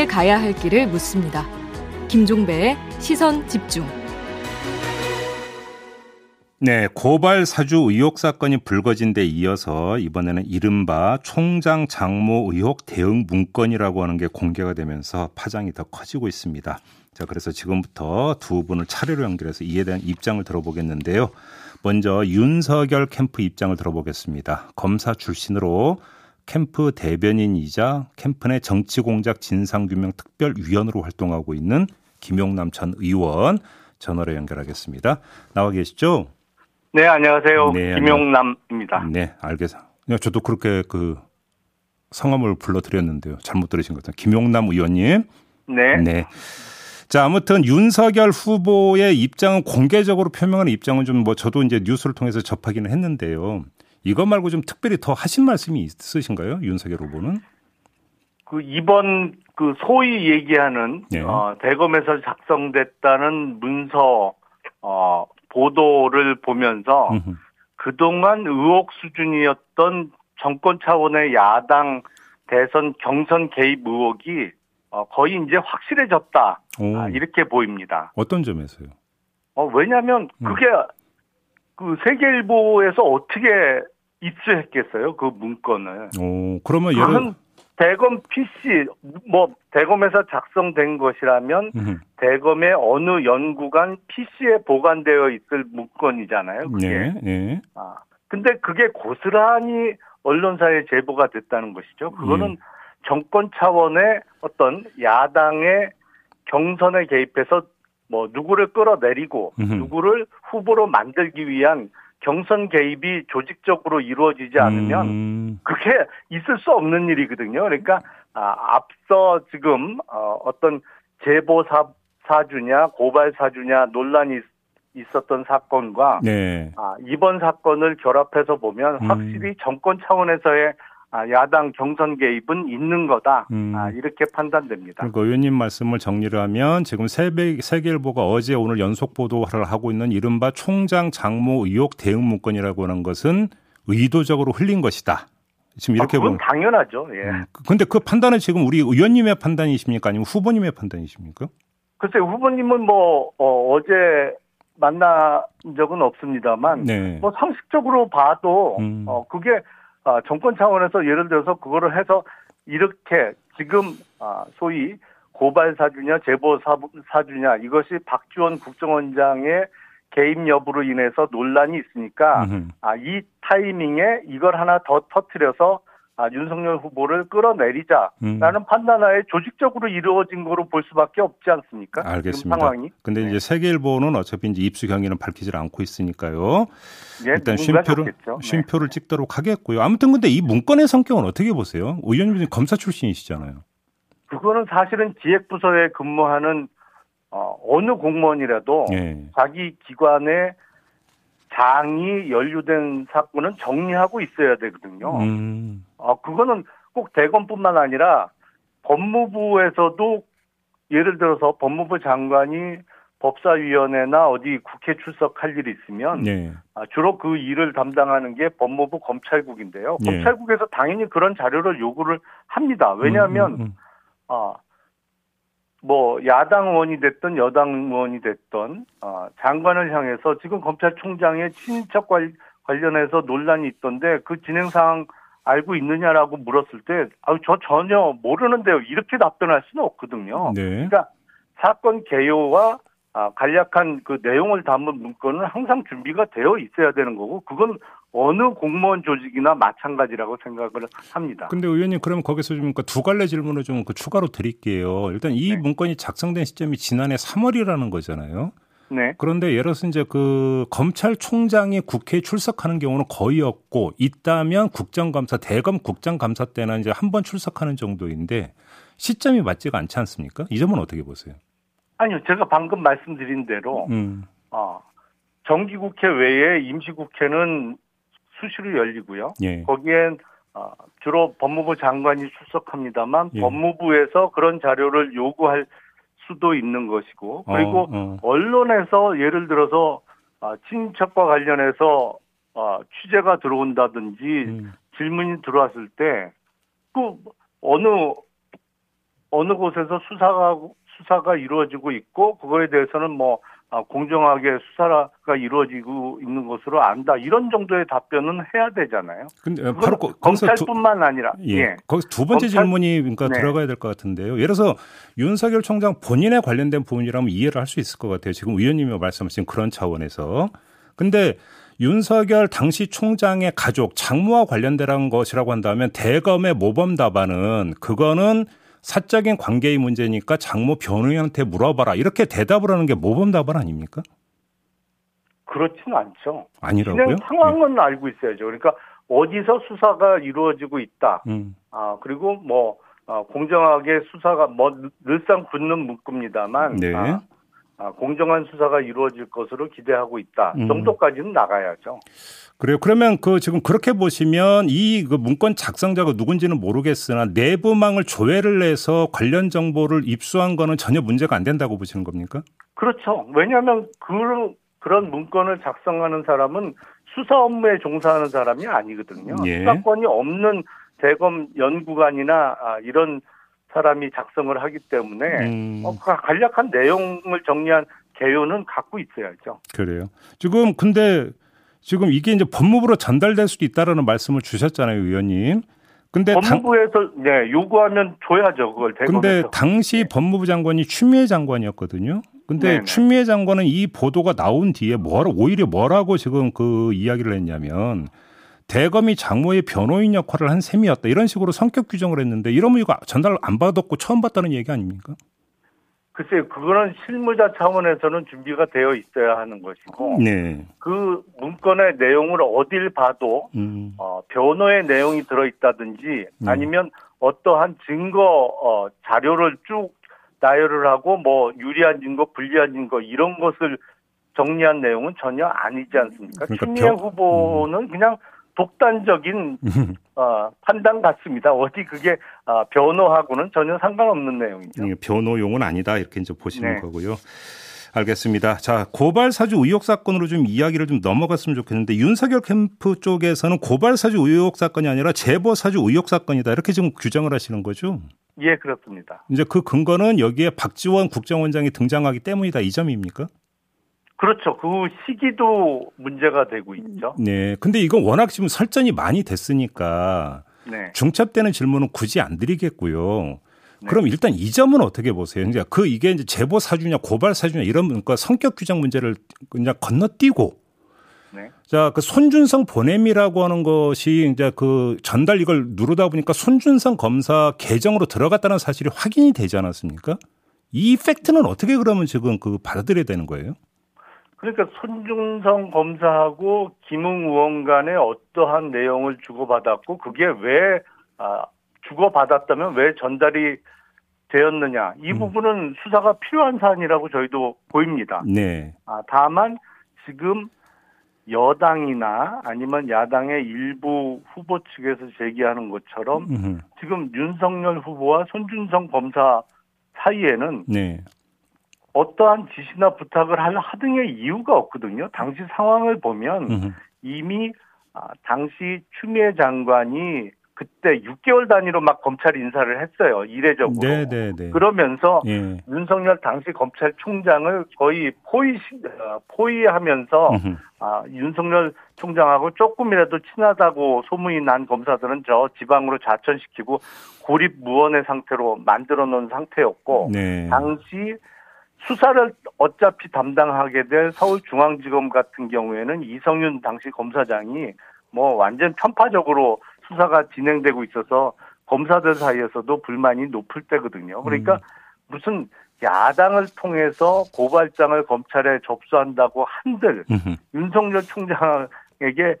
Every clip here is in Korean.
함께 가야 할 길을 묻습니다. 김종배의 시선 집중. 네, 고발 사주 의혹 사건이 불거진 데 이어서 이번에는 이른바 총장 장모 의혹 대응 문건이라고 하는 게 공개가 되면서 파장이 더 커지고 있습니다. 자, 그래서 지금부터 두 분을 차례로 연결해서 이에 대한 입장을 들어보겠는데요. 먼저 윤석열 캠프 입장을 들어보겠습니다. 검사 출신으로 캠프 대변인이자 캠프 내 정치공작 진상규명 특별위원으로 활동하고 있는 김용남 전 의원 전화로 연결하겠습니다. 나와 계시죠? 네, 안녕하세요. 네, 김용남입니다. 네, 알겠습니다. 저도 그렇게 그 성함을 불러드렸는데요. 잘못 들으신 것 같아요. 김용남 의원님. 네. 네. 자, 아무튼 윤석열 후보의 입장은 공개적으로 표명하는 입장은 좀 뭐 저도 이제 뉴스를 통해서 접하기는 했는데요. 이것 말고 좀 특별히 더 하신 말씀이 있으신가요? 윤석열 후보는? 그 이번 그 소위 얘기하는 네. 어, 대검에서 작성됐다는 문서 어, 보도를 보면서 그동안 의혹 수준이었던 정권 차원의 야당 대선 경선 개입 의혹이 어, 거의 이제 확실해졌다. 아, 이렇게 보입니다. 어떤 점에서요? 어, 왜냐하면 음. 그게 음. 그 세계일보에서 어떻게 입수했겠어요? 그 문건을. 오, 그러면 예를 대검 PC 뭐 대검에서 작성된 것이라면 음흠. 대검의 어느 연구관 PC에 보관되어 있을 문건이잖아요. 그게. 네, 네. 아 근데 그게 고스란히 언론사에 제보가 됐다는 것이죠. 그거는 네. 정권 차원의 어떤 야당의 경선에 개입해서 뭐 누구를 끌어내리고 음흠. 누구를 후보로 만들기 위한 경선 개입이 조직적으로 이루어지지 않으면 음. 그게 있을 수 없는 일이거든요. 그러니까 아, 앞서 지금 어, 어떤 제보 사, 사주냐 고발 사주냐 논란이 있었던 사건과 네. 아, 이번 사건을 결합해서 보면 음. 확실히 정권 차원에서의 아, 야당 경선 개입은 있는 거다. 음. 아, 이렇게 판단됩니다. 그러니까 의원님 말씀을 정리를 하면 지금 세계, 세계일보가 어제 오늘 연속 보도를 하고 있는 이른바 총장 장모 의혹 대응 문건이라고 하는 것은 의도적으로 흘린 것이다. 지금 이렇게 아, 보면 당연하죠. 예. 음, 근데 그 판단은 지금 우리 의원님의 판단이십니까 아니면 후보님의 판단이십니까? 글쎄 후보님은 뭐 어, 어제 만난 적은 없습니다만 네. 뭐 상식적으로 봐도 음. 어 그게 아, 정권 차원에서 예를 들어서 그거를 해서 이렇게 지금 아, 소위 고발 사주냐 제보 사주냐 이것이 박지원 국정원장의 개입 여부로 인해서 논란이 있으니까 아, 이 타이밍에 이걸 하나 더 터트려서 아, 윤석열 후보를 끌어내리자라는 음. 판단하에 조직적으로 이루어진 거로 볼 수밖에 없지 않습니까? 알겠습니다. 상황이. 근데 네. 이제 세계일보는 어차피 이제 입수 경위는 밝히질 않고 있으니까요. 네, 일단 쉼표를 네. 쉼표를 네. 찍도록 하겠고요. 아무튼 근데 이 문건의 성격은 어떻게 보세요? 의원님 검사 출신이시잖아요. 그거는 사실은 기획 부서에 근무하는 어, 어느 공무원이라도 네. 자기 기관의 장이 연루된 사건은 정리하고 있어야 되거든요. 음. 아, 그거는 꼭 대검뿐만 아니라 법무부에서도 예를 들어서 법무부 장관이 법사위원회나 어디 국회 출석할 일이 있으면 네. 아, 주로 그 일을 담당하는 게 법무부 검찰국인데요. 네. 검찰국에서 당연히 그런 자료를 요구를 합니다. 왜냐하면 음, 음, 음. 아, 뭐 야당 의원이 됐든 여당 의원이 됐든 어, 장관을 향해서 지금 검찰총장의 친인척 관련해서 논란이 있던데 그 진행 상황 알고 있느냐라고 물었을 때, 아, 저 전혀 모르는데요. 이렇게 답변할 수는 없거든요. 네. 그러니까 사건 개요와 아, 간략한 그 내용을 담은 문건은 항상 준비가 되어 있어야 되는 거고, 그건 어느 공무원 조직이나 마찬가지라고 생각을 합니다. 근데 의원님 그러면 거기서 좀두 갈래 질문을 좀 그 추가로 드릴게요. 일단 이 네. 문건이 작성된 시점이 지난해 3월이라는 거잖아요. 네. 그런데 예를 들어서 이제 그 검찰총장이 국회에 출석하는 경우는 거의 없고 있다면 국정감사 대검 국정감사 때는 이제 한 번 출석하는 정도인데 시점이 맞지가 않지 않습니까? 이 점은 어떻게 보세요? 아니요, 제가 방금 말씀드린 대로 음. 어, 정기국회 외에 임시국회는 수시로 열리고요. 예. 거기엔 어, 주로 법무부 장관이 출석합니다만 예. 법무부에서 그런 자료를 요구할 수도 있는 것이고 그리고 어, 어. 언론에서 예를 들어서 아, 친척과 관련해서 아, 취재가 들어온다든지 음. 질문이 들어왔을 때 그 어느 어느 곳에서 수사가 수사가 이루어지고 있고 그거에 대해서는 뭐 아, 공정하게 수사가 이루어지고 있는 것으로 안다. 이런 정도의 답변은 해야 되잖아요. 근데 바로 거, 검찰뿐만 두, 아니라 예. 예. 거기서 두 번째 검찰, 질문이 그러니까 네. 들어가야 될 것 같은데요. 예를 들어서 윤석열 총장 본인에 관련된 부분이라면 이해를 할 수 있을 것 같아요. 지금 의원님이 말씀하신 그런 차원에서. 근데 윤석열 당시 총장의 가족 장모와 관련된 것이라고 한다면 대검의 모범 답안은 그거는 사적인 관계의 문제니까 장모 변호인한테 물어봐라 이렇게 대답을 하는 게 모범 답안 아닙니까? 그렇지는 않죠. 아니라고요? 진행 상황은 네. 알고 있어야죠. 그러니까 어디서 수사가 이루어지고 있다. 음. 아 그리고 뭐 어, 공정하게 수사가 뭐 늘상 붙는 문구입니다만 네. 아, 아, 공정한 수사가 이루어질 것으로 기대하고 있다 음. 정도까지는 나가야죠. 그래요. 그러면 그 지금 그렇게 보시면 이 그 문건 작성자가 누군지는 모르겠으나 내부망을 조회를 해서 관련 정보를 입수한 거는 전혀 문제가 안 된다고 보시는 겁니까? 그렇죠. 왜냐하면 그런 그런 문건을 작성하는 사람은 수사 업무에 종사하는 사람이 아니거든요. 예. 수사권이 없는 대검 연구관이나 아, 이런 사람이 작성을 하기 때문에 음. 어, 간략한 내용을 정리한 개요는 갖고 있어야죠. 그래요. 지금 근데 지금 이게 이제 법무부로 전달될 수도 있다라는 말씀을 주셨잖아요, 의원님. 근데 법무부에서 당, 네, 요구하면 줘야죠, 그걸 대검에서. 근데 당시 네. 법무부 장관이 추미애 장관이었거든요. 근데 네네. 추미애 장관은 이 보도가 나온 뒤에 뭐라 오히려 뭐라고 지금 그 이야기를 했냐면 대검이 장모의 변호인 역할을 한 셈이었다. 이런 식으로 성격 규정을 했는데 이러면 이거 전달 안 받았고 처음 봤다는 얘기 아닙니까? 글쎄요, 그거는 실무자 차원에서는 준비가 되어 있어야 하는 것이고, 네. 그 문건의 내용을 어딜 봐도, 음. 어, 변호의 내용이 들어있다든지, 음. 아니면 어떠한 증거, 어, 자료를 쭉 나열을 하고, 뭐, 유리한 증거, 불리한 증거, 이런 것을 정리한 내용은 전혀 아니지 않습니까? 그러니까 추미애 병... 후보는 음. 그냥 독단적인 어, 판단 같습니다. 어디 그게 어, 변호하고는 전혀 상관없는 내용이죠. 변호용은 아니다 이렇게 이제 보시는 네. 거고요. 알겠습니다. 자, 고발 사주 의혹 사건으로 좀 이야기를 좀 넘어갔으면 좋겠는데 윤석열 캠프 쪽에서는 고발 사주 의혹 사건이 아니라 제보 사주 의혹 사건이다. 이렇게 지금 규정을 하시는 거죠? 예, 그렇습니다. 이제 그 근거는 여기에 박지원 국정원장이 등장하기 때문이다. 이 점입니까? 그렇죠. 그 시기도 문제가 되고 있죠. 네. 근데 이건 워낙 지금 설전이 많이 됐으니까 네. 중첩되는 질문은 굳이 안 드리겠고요. 네. 그럼 일단 이 점은 어떻게 보세요? 그러니까 그 이게 이제 제보 사주냐 고발 사주냐 이런 그러니까 성격 규정 문제를 그냥 건너뛰고 네. 자, 그 손준성 보냄이라고 하는 것이 이제 그 전달 이걸 누르다 보니까 손준성 검사 계정으로 들어갔다는 사실이 확인이 되지 않았습니까? 이 팩트는 어떻게 그러면 지금 그 받아들여야 되는 거예요? 그러니까 손중성 검사하고 김웅 의원 간에 어떠한 내용을 주고받았고 그게 왜 아, 주고받았다면 왜 전달이 되었느냐 이 음. 부분은 수사가 필요한 사안이라고 저희도 보입니다. 네. 아, 다만 지금 여당이나 아니면 야당의 일부 후보 측에서 제기하는 것처럼 음흠. 지금 윤석열 후보와 손준성 검사 사이에는 네. 어떠한 지시나 부탁을 할 하등의 이유가 없거든요. 당시 상황을 보면 으흠. 이미 아, 당시 추미애 장관이 그때 6개월 단위로 막 검찰 인사를 했어요. 이례적으로. 네네네. 네, 네. 그러면서 예. 윤석열 당시 검찰총장을 거의 포위 어, 포위하면서 아, 윤석열 총장하고 조금이라도 친하다고 소문이 난 검사들은 저 지방으로 자천시키고 고립 무원의 상태로 만들어 놓은 상태였고 네. 당시 수사를 어차피 담당하게 될 서울중앙지검 같은 경우에는 이성윤 당시 검사장이 뭐 완전 편파적으로 수사가 진행되고 있어서 검사들 사이에서도 불만이 높을 때거든요. 그러니까 음. 무슨 야당을 통해서 고발장을 검찰에 접수한다고 한들 음흠. 윤석열 총장에게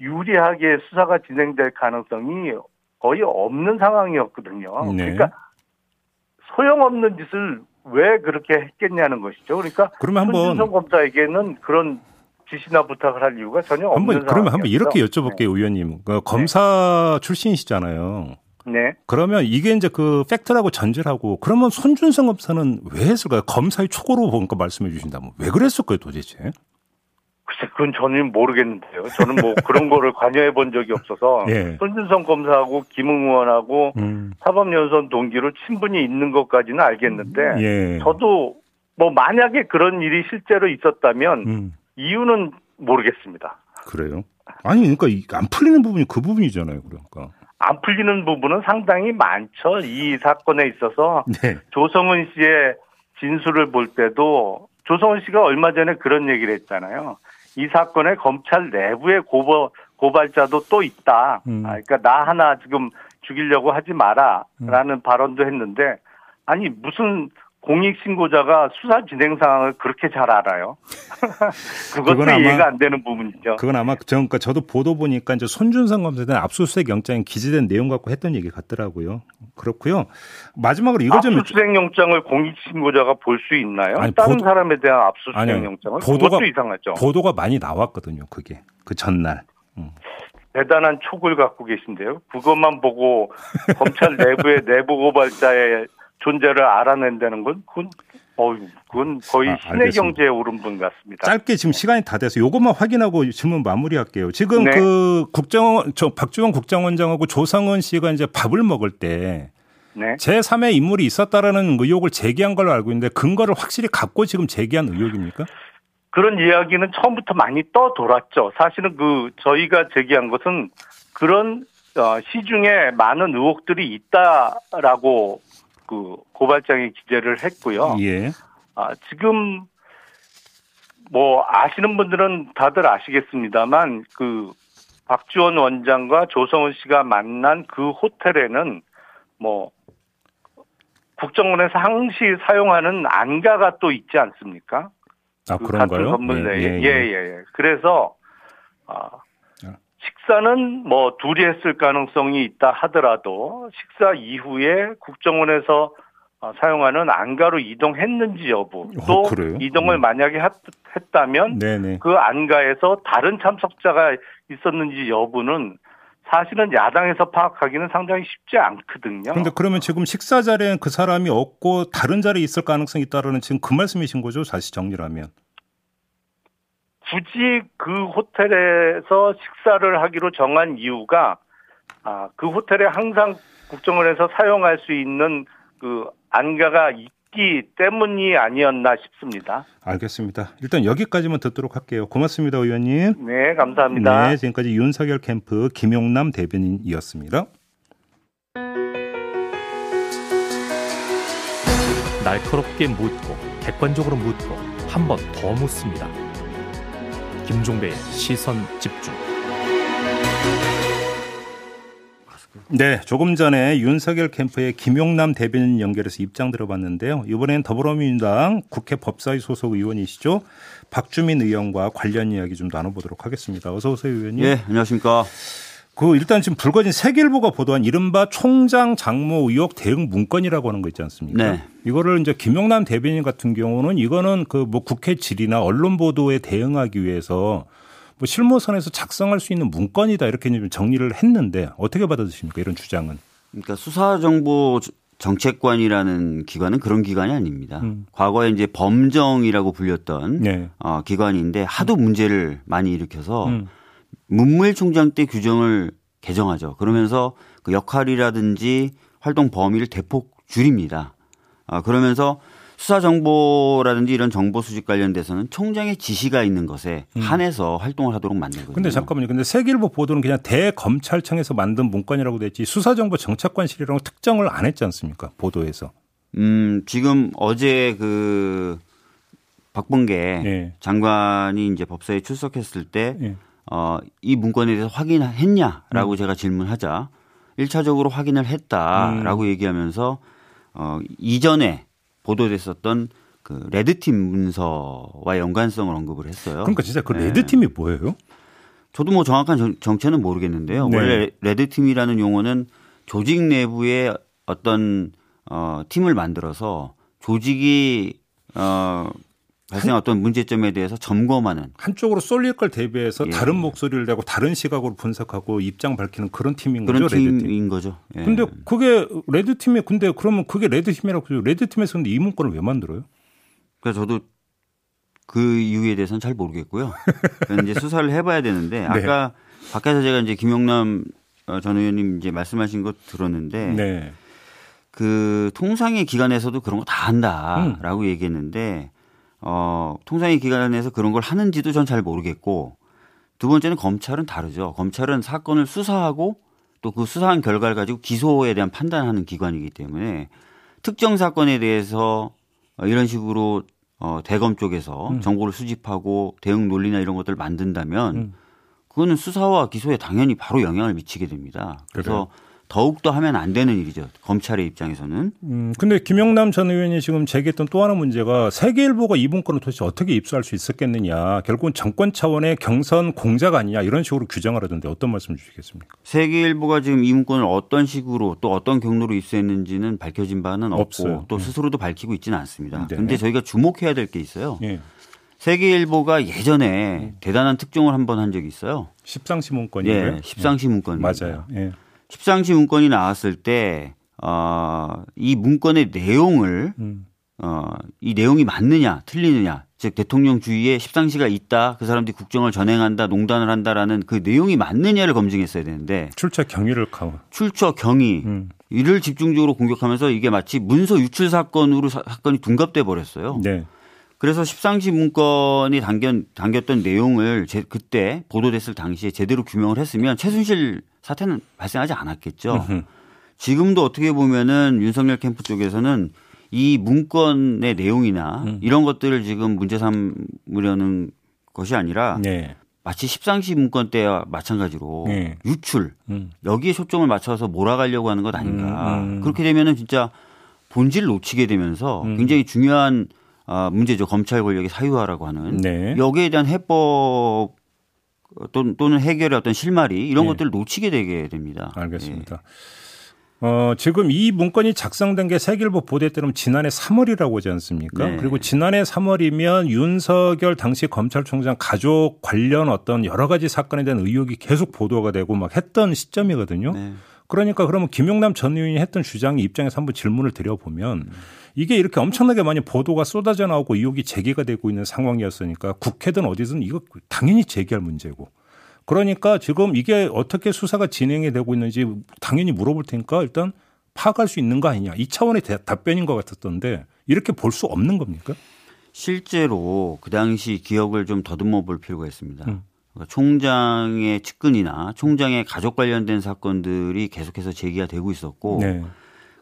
유리하게 수사가 진행될 가능성이 거의 없는 상황이었거든요. 네. 그러니까 소용없는 짓을 왜 그렇게 했겠냐는 것이죠. 그러니까 그러면 한번 손준성 검사에게는 그런 지시나 부탁을 할 이유가 전혀 없는 한번 그러면 한번 이렇게 여쭤볼게요, 네. 의원님. 그 검사 네. 출신이시잖아요. 네. 그러면 이게 이제 그 팩트라고 전제를 하고 그러면 손준성 검사는 왜 했을까요? 검사의 초고로 보니까 말씀해 주신다면 왜 그랬을까요, 도대체? 글쎄, 그건 저는 모르겠는데요. 저는 뭐 그런 거를 관여해 본 적이 없어서 예. 손준성 검사하고 김웅 의원하고 음. 사법연수원 동기로 친분이 있는 것까지는 알겠는데 예. 저도 뭐 만약에 그런 일이 실제로 있었다면 음. 이유는 모르겠습니다. 그래요? 아니 그러니까 안 풀리는 부분이 그 부분이잖아요. 그러니까. 안 풀리는 부분은 상당히 많죠. 이 사건에 있어서 네. 조성은 씨의 진술을 볼 때도 조성은 씨가 얼마 전에 그런 얘기를 했잖아요. 이 사건에 검찰 내부에 고발, 고발자도 또 있다. 음. 아, 그러니까 나 하나 지금 죽이려고 하지 마라라는 음. 발언도 했는데 아니 무슨 공익신고자가 수사 진행 상황을 그렇게 잘 알아요. 그것도 아마, 이해가 안 되는 부분이죠. 그건 아마 저, 그러니까 저도 보도 보니까 이제 손준성 검사에 대한 압수수색 영장에 기재된 내용 갖고 했던 얘기 같더라고요. 그렇고요. 마지막으로 이거 좀 압수수색 영장을 공익신고자가 볼 수 있나요? 아니, 다른 보도, 사람에 대한 압수수색 아니, 영장을 보도가 이상하죠. 보도가 많이 나왔거든요. 그게 그 전날. 음. 대단한 촉을 갖고 계신데요. 그것만 보고 검찰 내부의 내부 고발자의 존재를 알아낸다는 건 그건 어 그건 거의 아, 신의 경제에 오른 분 같습니다. 짧게 지금 시간이 다 돼서 이것만 확인하고 질문 마무리할게요. 지금 네. 그 국정 저 박주원 국정원장하고 조상은 씨가 이제 밥을 먹을 때 네. 제3의 인물이 있었다라는 의혹을 제기한 걸로 알고 있는데 근거를 확실히 갖고 지금 제기한 의혹입니까? 그런 이야기는 처음부터 많이 떠 돌았죠. 사실은 그 저희가 제기한 것은 그런 어, 시중에 많은 의혹들이 있다라고 그 고발장에 기재를 했고요. 예. 아, 지금 뭐 아시는 분들은 다들 아시겠습니다만 그 박지원 원장과 조성은 씨가 만난 그 호텔에는 뭐 국정원에서 항시 사용하는 안가가 또 있지 않습니까? 아, 그 그런가요? 같은 건물 내에. 예, 예, 예. 예, 예. 그래서 아, 식사는 뭐 둘이 했을 가능성이 있다 하더라도 식사 이후에 국정원에서 어, 사용하는 안가로 이동했는지 여부 어, 또 어, 이동을 음. 만약에 했다면 네네. 그 안가에서 다른 참석자가 있었는지 여부는 사실은 야당에서 파악하기는 상당히 쉽지 않거든요. 그런데 그러면 지금 식사 자리에 그 사람이 없고 다른 자리에 있을 가능성이 있다라는 지금 그 말씀이신 거죠? 다시 정리하면. 굳이 그 호텔에서 식사를 하기로 정한 이유가 아, 그 호텔에 항상 국정원에서 사용할 수 있는 그 안가가 있기 때문이 아니었나 싶습니다. 알겠습니다. 일단 여기까지만 듣도록 할게요. 고맙습니다, 의원님. 네, 감사합니다. 네, 지금까지 윤석열 캠프 김용남 대변인이었습니다. 날카롭게 묻고 객관적으로 묻고 한 번 더 묻습니다. 김종배의 시선 집중. 네, 조금 전에 윤석열 캠프의 김용남 대변인 연결해서 입장 들어봤는데요. 이번엔 더불어민주당 국회 법사위 소속 의원이시죠. 박주민 의원과 관련 이야기 좀 나눠보도록 하겠습니다. 어서 오세요, 의원님. 네, 안녕하십니까. 그 일단 지금 불거진 세계일보가 보도한 이른바 총장 장모 의혹 대응 문건이라고 하는 거 있지 않습니까? 네. 이거를 이제 김용남 대변인 같은 경우는 이거는 그 뭐 국회 질의나 언론 보도에 대응하기 위해서 뭐 실무선에서 작성할 수 있는 문건이다 이렇게 좀 정리를 했는데 어떻게 받아들십니까 이런 주장은? 그러니까 수사정보 정책관이라는 기관은 그런 기관이 아닙니다. 음. 과거에 이제 범정이라고 불렸던 네. 어, 기관인데 하도 문제를 많이 일으켜서 음. 문무일총장 때 규정을 개정하죠. 그러면서 그 역할이라든지 활동 범위를 대폭 줄입니다. 아, 그러면서 수사 정보라든지 이런 정보 수집 관련돼서는 총장의 지시가 있는 것에 음. 한해서 활동을 하도록 만든 거죠. 데 잠깐만요. 근데 세계일보 보도는 그냥 대검찰청에서 만든 문건이라고 됐지 수사 정보 정책관실이라고 특정을 안 했지 않습니까? 보도에서. 음, 지금 어제 그 박범계 네. 장관이 이제 법사에 출석했을 때 네. 어, 이 문건에 대해서 확인했냐라고 음. 제가 질문하자 1차적으로 확인을 했다라고 음. 얘기하면서 어, 이전에 보도됐었던 그 레드팀 문서와 연관성을 언급을 했어요. 그러니까 진짜 그 네. 레드팀이 네. 뭐예요? 저도 뭐 정확한 정, 체는 모르겠는데요. 네. 원래 red team이라는 용어는 조직 내부에 어떤 어, 팀을 만들어서 조직이 어, 발생 어떤 문제점에 대해서 점검하는 한쪽으로 쏠릴 걸 대비해서 예. 다른 목소리를 내고 다른 시각으로 분석하고 입장 밝히는 그런 팀인 그런 거죠. red team인 거죠. 예. 근데 그게 red team이 근데 그러면 그게 red team이라고 red team에서는 이 문건을 왜 만들어요? 그러니까 저도 그 이유에 대해서는 잘 모르겠고요. 이제 수사를 해봐야 되는데 네. 아까 네. 밖에서 제가 이제 김용남 어, 전 의원님 이제 말씀하신 것 들었는데 네. 그 통상의 기관에서도 그런 거 다 한다라고 음. 얘기했는데 어 통상의 기관에서 그런 걸 하는지도 전 잘 모르겠고 두 번째는 검찰은 다르죠. 검찰은 사건을 수사하고 또 그 수사한 결과를 가지고 기소에 대한 판단하는 기관이기 때문에 특정 사건에 대해서 이런 식으로 어 대검 쪽에서 음. 정보를 수집하고 대응 논리나 이런 것들을 만든다면 음. 그거는 수사와 기소에 당연히 바로 영향을 미치게 됩니다. 그래서 그래요? 더욱더 하면 안 되는 일이죠. 검찰의 입장에서는. 음, 근데 김영남 전 의원이 지금 제기했던 또 하나 문제가 세계일보가 이분권을 도대체 어떻게 입수할 수 있었겠느냐. 결국은 정권 차원의 경선 공작 아니냐 이런 식으로 규정을 하던데 어떤 말씀 주시겠습니까? 세계일보가 지금 이문권을 어떤 식으로 또 어떤 경로로 입수했는지는 밝혀진 바는 없고 없어요. 또 네. 스스로도 밝히고 있지는 않습니다. 네. 근데 저희가 주목해야 될 게 있어요. 네. 세계일보가 예전에 음. 대단한 특종을 한번한 적이 있어요. 십상시 문건이요. 예, 십상시 문건. 맞아요. 예. 십상시 문건이 나왔을 때, 어, 이 문건의 내용을, 음. 어, 이 내용이 맞느냐, 틀리느냐, 즉 대통령 주위에 십상시가 있다, 그 사람들이 국정을 전행한다, 농단을 한다라는 그 내용이 맞느냐를 검증했어야 되는데 출처 경위를 가 출처 경위 음. 이를 집중적으로 공격하면서 이게 마치 문서 유출 사건으로 사, 건이 둔갑돼 버렸어요. 네. 그래서 십상시 문건이 당겨, 당겼던 내용을 제, 그때 보도됐을 당시에 제대로 규명을 했으면 최순실 사태는 발생하지 않았겠죠. 지금도 어떻게 보면은 윤석열 캠프 쪽에서는 이 문건의 내용이나 음. 이런 것들을 지금 문제 삼으려는 것이 아니라 네. 마치 십상시 문건 때와 마찬가지로 네. 유출 음. 여기에 초점을 맞춰서 몰아가려고 하는 것 아닌가. 음, 음. 그렇게 되면은 진짜 본질을 놓치게 되면서 음. 굉장히 중요한 아, 문제죠. 검찰 권력의 사유화라고 하는 네. 여기에 대한 해법 또는 해결의 어떤 실마리 이런 네. 것들을 놓치게 되게 됩니다. 알겠습니다. 네. 어, 지금 이 문건이 작성된 게 세계일보 보도에 따르면 지난해 3월이라고 하지 않습니까? 네. 그리고 지난해 3월이면 윤석열 당시 검찰총장 가족 관련 어떤 여러 가지 사건에 대한 의혹이 계속 보도가 되고 막 했던 시점이거든요. 네. 그러니까 그러면 김용남 전 의원이 했던 주장의 입장에서 한번 질문을 드려보면 음. 이게 이렇게 엄청나게 많이 보도가 쏟아져 나오고 의혹이 제기가 되고 있는 상황이었으니까 국회든 어디든 이거 당연히 제기할 문제고 그러니까 지금 이게 어떻게 수사가 진행이 되고 있는지 당연히 물어볼 테니까 일단 파악할 수 있는 거 아니냐 이 차원의 답변인 것 같았던데 이렇게 볼 수 없는 겁니까? 실제로 그 당시 기억을 좀 더듬어 볼 필요가 있습니다. 음. 그러니까 총장의 측근이나 총장의 가족 관련된 사건들이 계속해서 제기가 되고 있었고 네.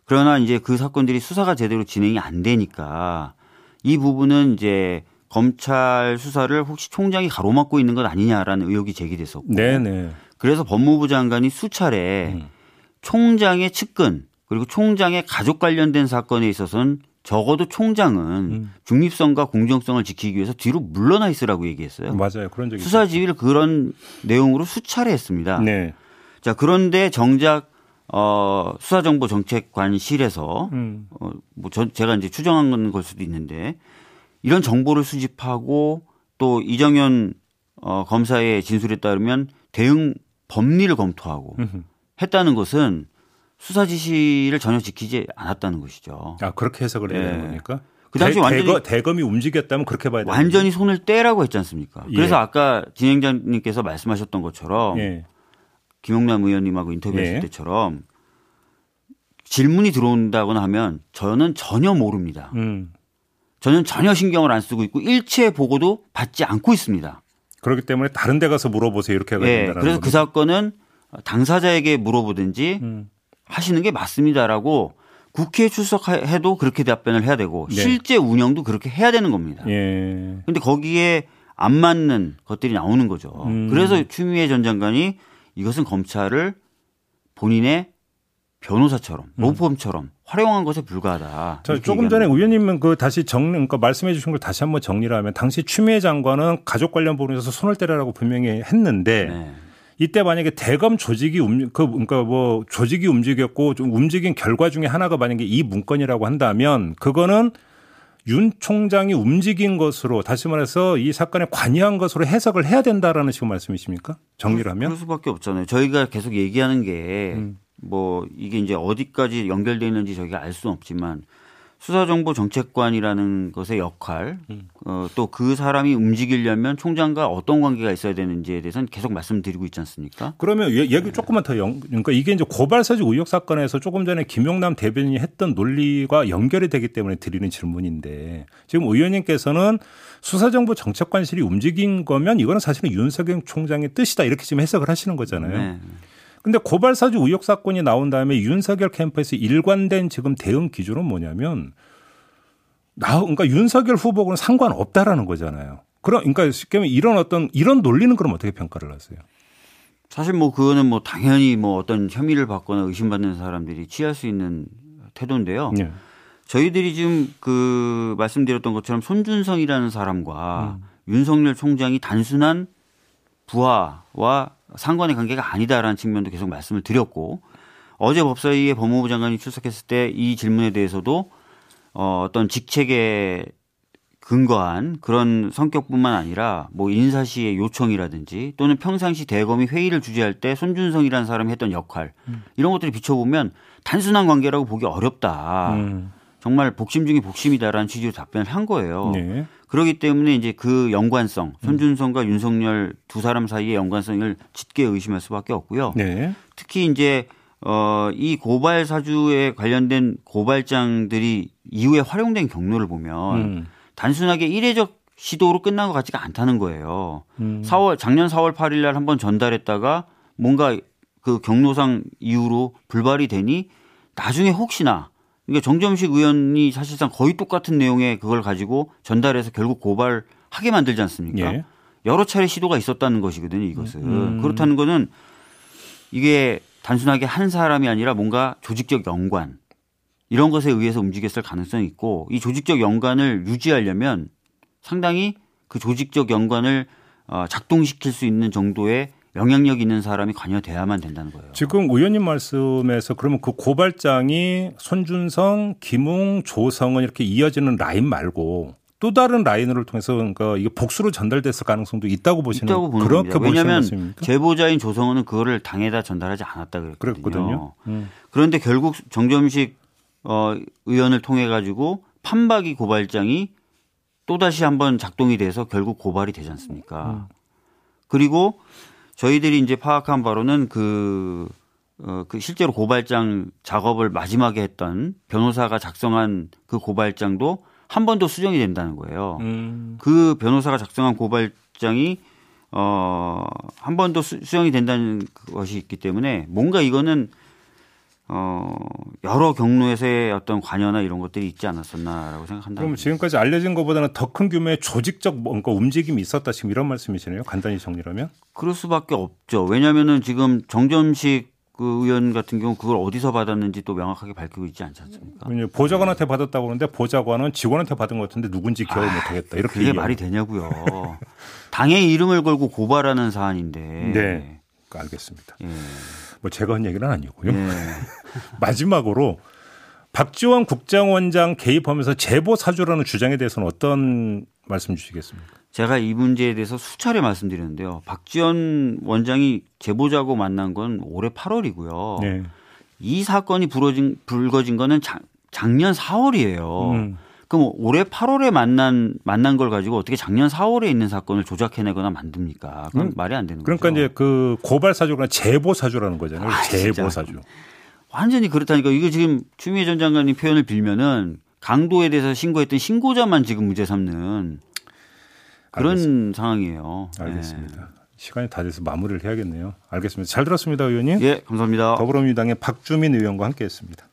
그러나 이제 그 사건들이 수사가 제대로 진행이 안 되니까 이 부분은 이제 검찰 수사를 혹시 총장이 가로막고 있는 것 아니냐라는 의혹이 제기됐었고 네네. 그래서 법무부 장관이 수차례 음. 총장의 측근 그리고 총장의 가족 관련된 사건에 있어서는 적어도 총장은 음. 중립성과 공정성을 지키기 위해서 뒤로 물러나 있으라고 얘기했어요. 맞아요. 그런 적이 수사 지휘를 그런 내용으로 수차례 했습니다. 네. 자, 그런데 정작 어, 수사정보정책관실에서, 음. 어, 뭐, 저, 제가 이제 추정한 걸 수도 있는데, 이런 정보를 수집하고 또 이정현 어, 검사의 진술에 따르면 대응 법리를 검토하고 음흠. 했다는 것은 수사 지시를 전혀 지키지 않았다는 것이죠. 아, 그렇게 해석을 해야 되는 네. 겁니까? 그 당시 대, 완전히 대검, 이 움직였다면 그렇게 봐야 되는 완전히 손을 떼라고 했지 않습니까? 예. 그래서 아까 진행자님께서 말씀하셨던 것처럼 예. 김용남 의원님하고 인터뷰했을 예. 때처럼 질문이 들어온다거나 하면 저는 전혀 모릅니다. 음. 저는 전혀 신경을 안 쓰고 있고 일체 보고도 받지 않고 있습니다. 그렇기 때문에 다른 데 가서 물어보세요 이렇게 해야 네, 된다는 그래서 거죠. 그 사건은 당사자에게 물어보든지 음. 하시는 게 맞습니다라고 국회에 출석해도 그렇게 답변을 해야 되고 네. 실제 운영도 그렇게 해야 되는 겁니다. 그런데 예. 거기에 안 맞는 것들이 나오는 거죠. 음. 그래서 추미애 전 장관이 이것은 검찰을 본인의 변호사처럼 음. 로펌처럼 활용한 것에 불과하다. 자, 조금 전에 의원님은 그 다시 정, 그러니까 말씀해 주신 걸 다시 한번 정리를 하면 당시 추미애 장관은 가족 관련 부분에서 손을 떼라라고 분명히 했는데 네. 이때 만약에 대검 조직이 움, 그, 그러니까 뭐 조직이 움직였고 좀 움직인 결과 중에 하나가 만약에 이 문건이라고 한다면 그거는 윤 총장이 움직인 것으로 다시 말해서 이 사건에 관여한 것으로 해석을 해야 된다라는 식의 말씀이십니까? 정리를 하면? 그럴 수밖에 없잖아요. 저희가 계속 얘기하는 게 음. 뭐 이게 이제 어디까지 연결되어 있는지 저희가 알 수는 없지만 수사정보 정책관이라는 것의 역할, 음. 어, 또 그 사람이 움직이려면 총장과 어떤 관계가 있어야 되는지에 대해서는 계속 말씀드리고 있지 않습니까? 그러면 얘기 조금만 더 영, 그러니까 이게 이제 고발사주 의혹 사건에서 조금 전에 김용남 대변인이 했던 논리와 연결이 되기 때문에 드리는 질문인데 지금 의원님께서는 수사정보 정책관실이 움직인 거면 이거는 사실은 윤석열 총장의 뜻이다 이렇게 지금 해석을 하시는 거잖아요. 네. 근데 고발사주 의혹 사건이 나온 다음에 윤석열 캠프에서 일관된 지금 대응 기준은 뭐냐면 나 그러니까 윤석열 후보하고는 상관없다라는 거잖아요. 그럼 그러니까 쉽게 말하면 이런 어떤 이런 논리는 그럼 어떻게 평가를 하세요? 사실 뭐 그거는 뭐 당연히 뭐 어떤 혐의를 받거나 의심받는 사람들이 취할 수 있는 태도인데요. 네. 저희들이 지금 그 말씀드렸던 것처럼 손준성이라는 사람과 음. 윤석열 총장이 단순한 부하와 상관의 관계가 아니다라는 측면도 계속 말씀을 드렸고 어제 법사위에 법무부 장관이 출석했을 때 이 질문에 대해서도 어, 어떤 직책에 근거한 그런 성격뿐만 아니라 뭐 인사 시의 요청이라든지 또는 평상시 대검이 회의를 주재할 때 손준성이라는 사람이 했던 역할 음. 이런 것들이 비춰보면 단순한 관계라고 보기 어렵다. 음. 정말 복심 중에 복심이다라는 취지로 답변을 한 거예요. 네. 그렇기 때문에 이제 그 연관성, 손준성과 윤석열 두 사람 사이의 연관성을 짙게 의심할 수밖에 없고요. 네. 특히 이제 어, 이 고발 사주에 관련된 고발장들이 이후에 활용된 경로를 보면 음. 단순하게 일회적 시도로 끝난 것 같지가 않다는 거예요. 음. 4월 작년 4월 8일 날 한번 전달했다가 뭔가 그 경로상 이후로 불발이 되니 나중에 혹시나 그러니까 정점식 의원이 사실상 거의 똑같은 내용의 그걸 가지고 전달해서 결국 고발하게 만들지 않습니까? 예. 여러 차례 시도가 있었다는 것이거든요, 이것은. 음. 그렇다는 거는 이게 단순하게 한 사람이 아니라 뭔가 조직적 연관 이런 것에 의해서 움직였을 가능성이 있고 이 조직적 연관을 유지하려면 상당히 그 조직적 연관을 어, 작동시킬 수 있는 정도의 영향력 있는 사람이 관여돼야만 된다는 거예요. 지금 의원님 말씀에서 그러면 그 고발장이 손준성, 김웅, 조성은 이렇게 이어지는 라인 말고 또 다른 라인을 통해서 그러니까 이게 복수로 전달됐을 가능성도 있다고 보시는 있다고 보는 그렇게 왜냐하면 제보자인 조성은은 그거를 당에다 전달하지 않았다 그랬거든요. 그랬거든요. 음. 그런데 결국 정점식 어, 의원을 통해 가지고 판박이 고발장이 또 다시 한번 작동이 돼서 결국 고발이 되지 않습니까? 음. 그리고 저희들이 이제 파악한 바로는 그, 어, 그 실제로 고발장 작업을 마지막에 했던 변호사가 작성한 그 고발장도 한 번 더 수정이 된다는 거예요. 음. 그 변호사가 작성한 고발장이 어, 한 번 더 수정이 된다는 것이 있기 때문에 뭔가 이거는 어, 여러 경로에서의 어떤 관여나 이런 것들이 있지 않았었나라고 생각한다. 그럼 지금까지 알려진 것보다는 더 큰 규모의 조직적 뭔가 움직임이 있었다 지금 이런 말씀이시네요. 간단히 정리하면. 그럴 수밖에 없죠. 왜냐하면은 지금 정점식 그 의원 같은 경우 그걸 어디서 받았는지 또 명확하게 밝히고 있지 않지 않습니까? 보좌관한테 받았다고 하는데 보좌관은 직원한테 받은 것 같은데 누군지 기억을 아, 못하겠다. 이렇게 그게 얘기하고. 말이 되냐고요. 당의 이름을 걸고 고발하는 사안인데. 네, 알겠습니다. 예. 뭐 제가 한 얘기는 아니고요. 네. 마지막으로 박지원 국장원장 개입하면서 제보 사주라는 주장에 대해서는 어떤 말씀 주시겠습니까? 제가 이 문제에 대해서 수차례 말씀드렸는데요. 박지원 원장이 제보자고 만난 건 올해 8월이고요. 네. 이 사건이 불어진, 불거진 거는 작, 작년 4월이에요. 음. 그럼 올해 8월에 만난 만난 걸 가지고 어떻게 작년 4월에 있는 사건을 조작해내거나 만듭니까? 그건 음, 말이 안 되는 그러니까 거죠. 그러니까 이제 그 고발 사주가 제보 사주라는 거잖아요. 아, 제보 사주. 완전히 그렇다니까 이거 지금 추미애 전 장관님 표현을 빌면은 강도에 대해서 신고했던 신고자만 지금 무죄 삼는 그런 알겠습니다. 상황이에요. 알겠습니다. 네. 시간이 다 돼서 마무리를 해야겠네요. 알겠습니다. 잘 들었습니다, 의원님. 예, 감사합니다. 더불어민주당의 박주민 의원과 함께했습니다.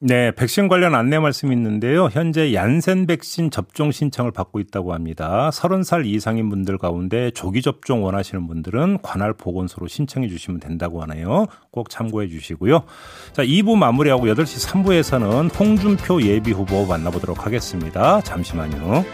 네, 백신 관련 안내 말씀이 있는데요. 현재 얀센 백신 접종 신청을 받고 있다고 합니다. 30살 이상인 분들 가운데 조기 접종 원하시는 분들은 관할 보건소로 신청해 주시면 된다고 하네요. 꼭 참고해 주시고요. 자, 2부 마무리하고 8시 3부에서는 홍준표 예비 후보 만나보도록 하겠습니다. 잠시만요.